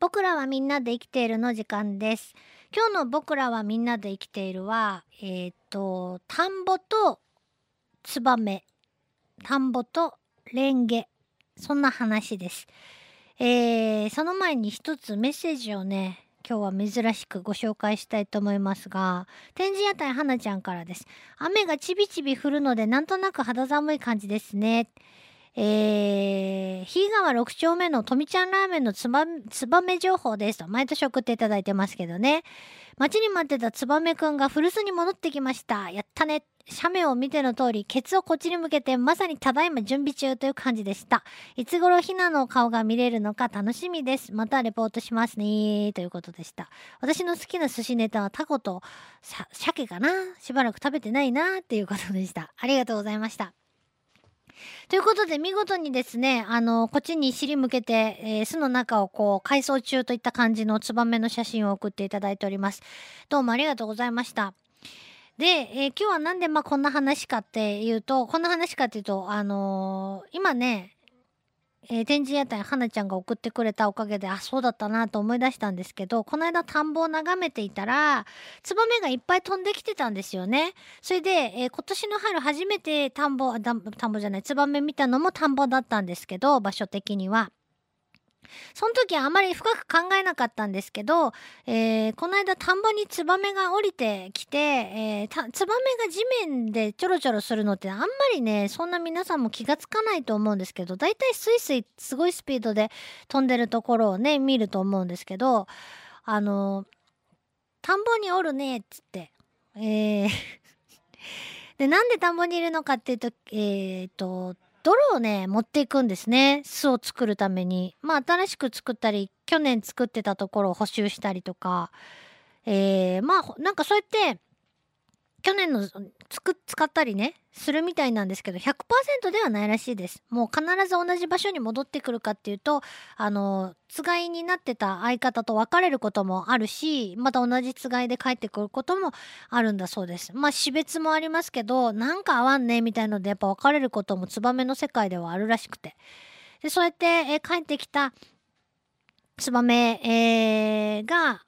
僕らはみんなで生きているの時間です。今日の僕らはみんなで生きているは、えっ、と、田んぼとツバメ、田んぼとレンゲ、そんな話です。えーその前に一つメッセージをね、今日は珍しくご紹介したいと思いますが、展示屋台花ちゃんからです。雨がちびちび降るので、なんとなく肌寒い感じですね。えー、日川6丁目のとみちゃんラーメンのつばつばめ情報ですと毎年送っていただいてますけどね。待ちに待ってたつばめくんが古巣に戻ってきました。やったね。斜面を見ての通りケツをこっちに向けてまさにただいま準備中という感じでした。いつ頃ひなの顔が見れるのか楽しみです。またレポートしますねということでした。私の好きな寿司ネタはタコと鮭かな？しばらく食べてないなっていうことでした。ありがとうございました。ということで見事にですねあのこっちに尻向けて、えー巣の中をこう改装中といった感じのツバメの写真を送っていただいております。どうもありがとうございました。で、えー今日はなんでまあこんな話かっていうとこんな話かっていうとあのー今ねえー展示屋台はなちゃんが送ってくれたおかげであそうだったなと思い出したんですけどこの間田んぼを眺めていたらツバメがいっぱい飛んできてたんですよね。それで、えー今年の春初めて田んぼあだ田んぼじゃないツバメ見たのも田んぼだったんですけど場所的には。その時あまり深く考えなかったんですけど、えーこの間田んぼにツバメが降りてきて、えーたツバメが地面でちょろちょろするのってあんまりねそんな皆さんも気がつかないと思うんですけどだいたいスイスイすごいスピードで飛んでるところをね見ると思うんですけどあの田んぼにおるねっつって、えーでなんで田んぼにいるのかっていうとえっ、と泥をね持っていくんですね。巣を作るために。まあ新しく作ったり去年作ってたところを補修したりとか。えー、まあなんかそうやって去年のつく使ったりねするみたいなんですけど100%ではないらしいです。もう必ず同じ場所に戻ってくるかっていうとあのつがいになってた相方と別れることもあるしまた同じつがいで帰ってくることもあるんだそうです。まあ死別もありますけどなんか合わんねみたいのでやっぱ別れることもツバメの世界ではあるらしくて。でそうやって、え帰ってきたツバメ、えーが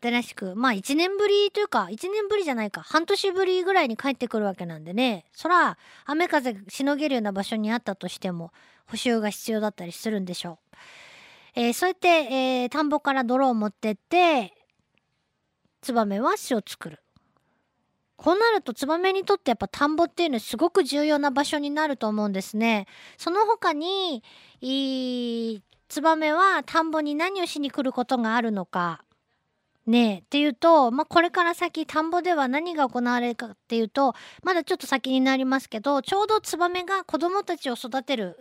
新しくまあ1年ぶりというか1年ぶりじゃないか半年ぶりぐらいに帰ってくるわけなんでねそら雨風しのげるような場所にあったとしても補修が必要だったりするんでしょう。えーそうやって、えー田んぼから泥を持ってってツバメは巣を作る。こうなるとツバメにとってやっぱ田んぼっていうのはすごく重要な場所になると思うんですね。その他にいいツバメは田んぼに何をしに来ることがあるのか。ねえっていうと、まあ、これから先田んぼでは何が行われるかっていうとまだちょっと先になりますけどちょうどツバメが子どもたちを育てる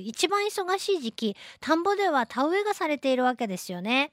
一番忙しい時期田んぼでは田植えがされているわけですよね。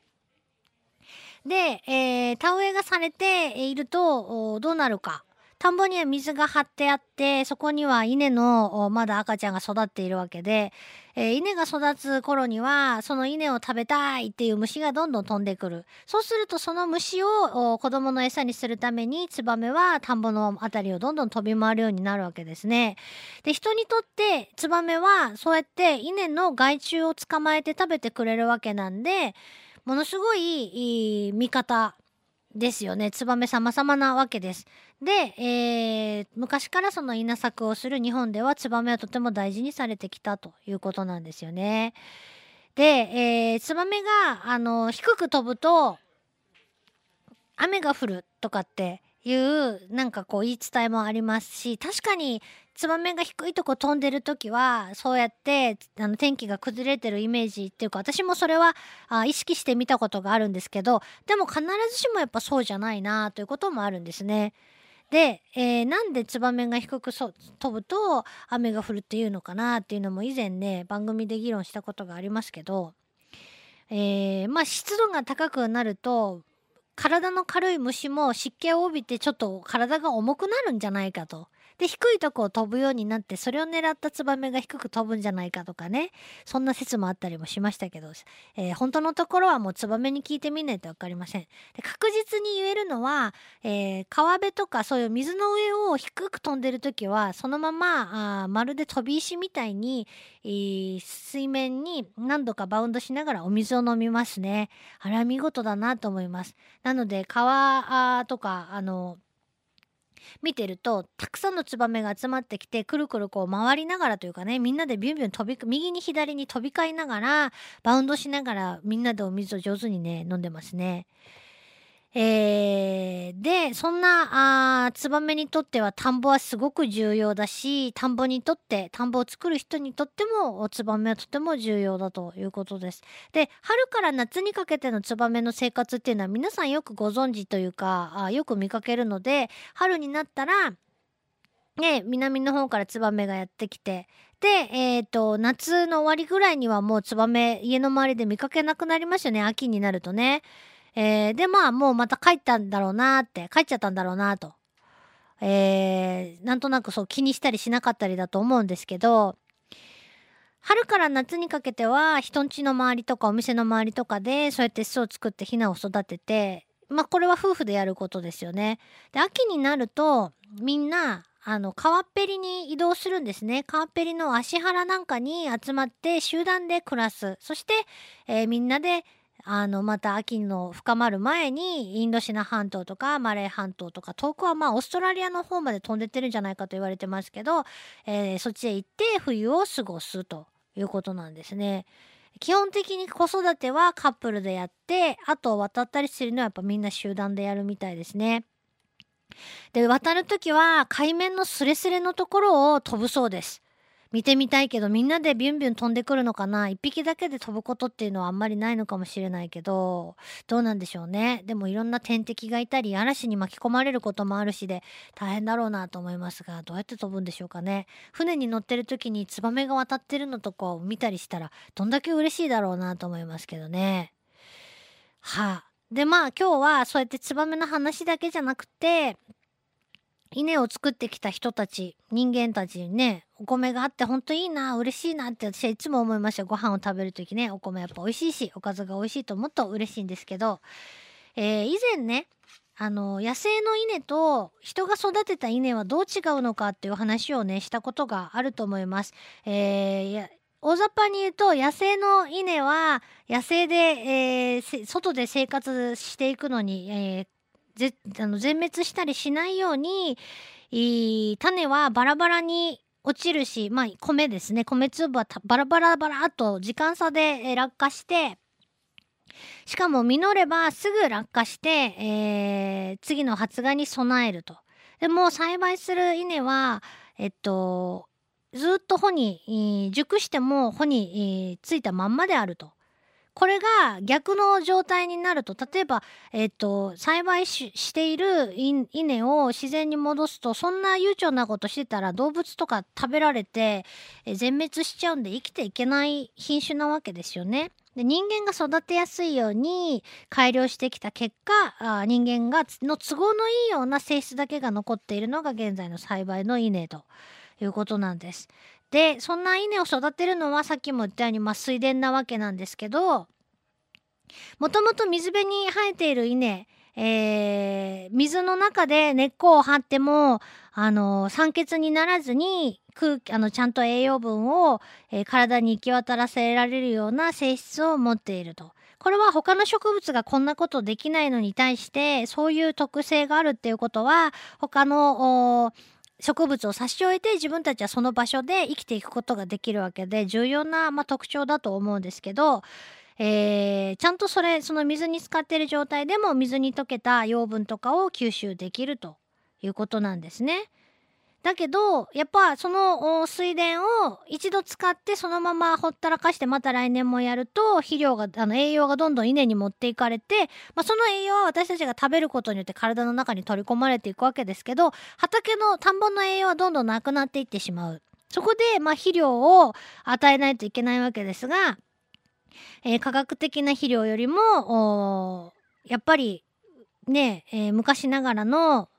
で、えー田植えがされているとどうなるか田んぼには水が張ってあってそこには稲のまだ赤ちゃんが育っているわけで、えー稲が育つ頃にはその稲を食べたいっていう虫がどんどん飛んでくるそうするとその虫を子供の餌にするためにツバメは田んぼのあたりをどんどん飛び回るようになるわけですね。で人にとってツバメはそうやって稲の害虫を捕まえて食べてくれるわけなんでものすごいいい味方ですよね。ツバメ様々なわけです。で、えー昔からその稲作をする日本ではツバメはとても大事にされてきたということなんですよね。で、えーツバメがあの低く飛ぶと雨が降るとかっていうなんかこう言い伝えもありますし確かにツバメが低いとこ飛んでる時はそうやってあの天気が崩れてるイメージっていうか私もそれはあ意識してみたことがあるんですけどでも必ずしもやっぱそうじゃないなということもあるんですね。で、えーなんでツバメが低くそ飛ぶと雨が降るっていうのかなっていうのも以前ね番組で議論したことがありますけど、えーまあ湿度が高くなると体の軽い虫も湿気を帯びてちょっと体が重くなるんじゃないかと。で低いとこを飛ぶようになってそれを狙ったツバメが低く飛ぶんじゃないかとかねそんな説もあったりもしましたけど、えー、本当のところはもうツバメに聞いてみないと分かりません。で確実に言えるのは、えー、川辺とかそういう水の上を低く飛んでる時はそのままあまるで飛び石みたいに、えー、水面に何度かバウンドしながらお水を飲みますね。あれは見事だなと思います。なので川とかあの見てるとたくさんのツバメが集まってきてくるくるこう回りながらというかねみんなでビュンビュン飛び右に左に飛び交いながらバウンドしながらみんなでお水を上手にね飲んでますね。えー、でそんなあツバメにとっては田んぼはすごく重要だし田んぼにとって田んぼを作る人にとってもツバメはとても重要だということです。で春から夏にかけてのツバメの生活っていうのは皆さんよくご存知というかあよく見かけるので春になったらね、南の方からツバメがやってきてで、えーと、夏の終わりぐらいにはもうツバメ家の周りで見かけなくなりますよね秋になるとね。えー、でまあもうまた帰ったんだろうなって帰っちゃったんだろうなと、えー、なんとなくそう気にしたりしなかったりだと思うんですけど春から夏にかけては人んちの周りとかお店の周りとかでそうやって巣を作ってヒナを育ててまあこれは夫婦でやることですよね。で秋になるとみんなあの川っぺりに移動するんですね。川っぺりの芦原なんかに集まって集団で暮らす。そして、えー、みんなであのまた秋の深まる前にインドシナ半島とかマレー半島とか遠くはまあオーストラリアの方まで飛んでってるんじゃないかと言われてますけど、えー、そっちへ行って冬を過ごすということなんですね。基本的に子育てはカップルでやってあと渡ったりするのはやっぱみんな集団でやるみたいですね。で渡る時は海面のスレスレのところを飛ぶそうです。見てみたいけどみんなでビュンビュン飛んでくるのかな？一匹だけで飛ぶことっていうのはあんまりないのかもしれないけどどうなんでしょうね？でもいろんな天敵がいたり嵐に巻き込まれることもあるしで大変だろうなと思いますがどうやって飛ぶんでしょうかね？船に乗ってる時にツバメが渡ってるのとかを見たりしたらどんだけ嬉しいだろうなと思いますけどね。はあ。でまあ今日はそうやってツバメの話だけじゃなくて稲を作ってきた人たち人間たちにねお米があってほんといいな嬉しいなって私はいつも思いましたご飯を食べる時ねお米やっぱ美味しいしおかずが美味しいともっと嬉しいんですけど、えー、以前ねあの野生の稲と人が育てた稲はどう違うのかっていう話をねしたことがあると思います。えー、大雑把に言うと野生の稲は野生で、えー、外で生活していくのに、えー、ぜあの全滅したりしないように種はバラバラに落ちるし、まあ、米ですね米粒はバラバラバラっと時間差で落下してしかも実ればすぐ落下して、えー、次の発芽に備えると。でも栽培する稲はえっとずっと穂に熟しても穂についたまんまであると。これが逆の状態になると例えば、えっと、栽培している稲を自然に戻すとそんな悠長なことしてたら動物とか食べられて、え全滅しちゃうんで生きていけない品種なわけですよね。で人間が育てやすいように改良してきた結果あ人間がの都合のいいような性質だけが残っているのが現在の栽培の稲ということなんです。でそんな稲を育てるのはさっきも言ったように、まあ、水田なわけなんですけどもともと水辺に生えている稲、えー、水の中で根っこを張ってもあの酸欠にならずに空気あのちゃんと栄養分を、えー、体に行き渡らせられるような性質を持っていると。これは他の植物がこんなことできないのに対してそういう特性があるっていうことは他の植物を差し置いて自分たちはその場所で生きていくことができるわけで重要な、まあ、特徴だと思うんですけど、えー、ちゃんとそれその水に浸かっている状態でも水に溶けた養分とかを吸収できるということなんですね。だけどやっぱその水田を一度使ってそのままほったらかしてまた来年もやると肥料があの栄養がどんどん稲に持っていかれて、まあ、その栄養は私たちが食べることによって体の中に取り込まれていくわけですけど畑の田んぼの栄養はどんどんなくなっていってしまう。そこで、まあ、肥料を与えないといけないわけですが、えー、科学的な肥料よりもやっぱりね、えー、昔ながらの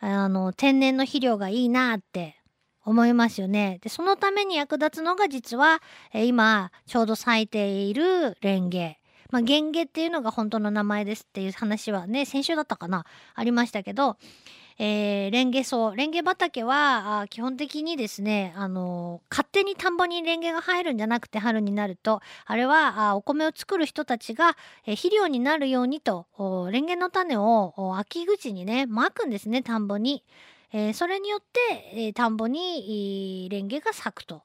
あの天然の肥料がいいなって思いますよね。でそのために役立つのが実は、え今ちょうど咲いているレンゲ。まあ、ゲンゲっていうのが本当の名前ですっていう話はね先週だったかなありましたけど、えーレンゲ草レンゲ畑は基本的にですね、あのー勝手に田んぼにレンゲが生えるんじゃなくて春になるとあれはあお米を作る人たちが、えー肥料になるようにとレンゲの種を秋口にねまくんですね田んぼに。えーそれによって、えー田んぼにレンゲが咲くと。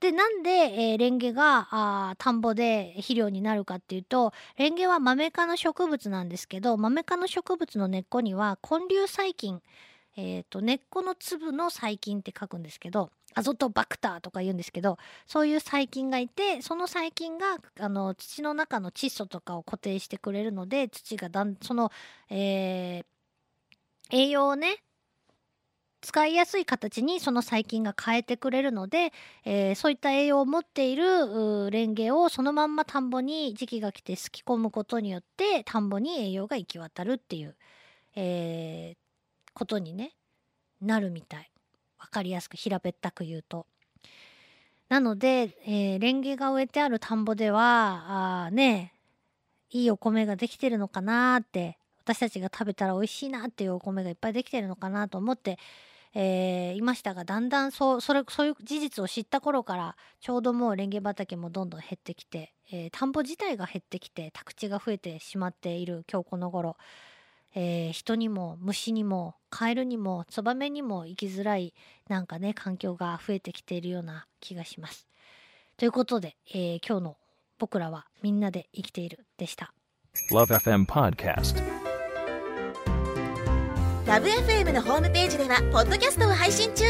でなんで、えーレンゲがあ田んぼで肥料になるかっていうとレンゲはマメ科の植物なんですけどマメ科の植物の根っこには根粒細菌、えー、と根っこの粒の細菌って書くんですけどアゾトバクターとか言うんですけどそういう細菌がいてその細菌があの土の中の窒素とかを固定してくれるので土がだんその、えー栄養をね使いやすい形にその細菌が変えてくれるので、えーそういった栄養を持っているレンゲをそのまんま田んぼに時期が来てすき込むことによって田んぼに栄養が行き渡るっていう、えーことにねなるみたいわかりやすく平べったく言うと。なので、えーレンゲが植えてある田んぼではあねいいお米ができてるのかなって私たちが食べたら美味しいなっていうお米がいっぱいできてるのかなと思って、えーいましたがだんだんそうそれそういう事実を知った頃からちょうどもうレンゲ畑もどんどん減ってきて、えー田んぼ自体が減ってきて宅地が増えてしまっている今日この頃、えー人にも虫にもカエルにもツバメにも生きづらいなんかね環境が増えてきているような気がします。ということで、えー今日の「僕らはみんなで生きている」でした。Love FM Podcast. ラブ f m のホームページではポッドキャストを配信中。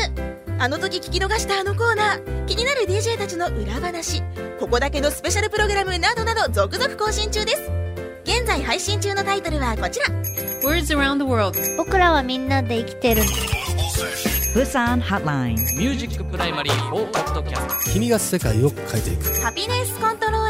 あの時聞き逃したあのコーナー。気になる DJ たちの裏話。ここだけのスペシャルプログラムなどなど続々更新中です。現在配信中のタイトルはこちら。Words around the world. 僕らはみんなで生きてる。Busan Hotline. ミュージックプライマリー4ポッドキャスト君が世界を変えていく。ハピネスコントローラ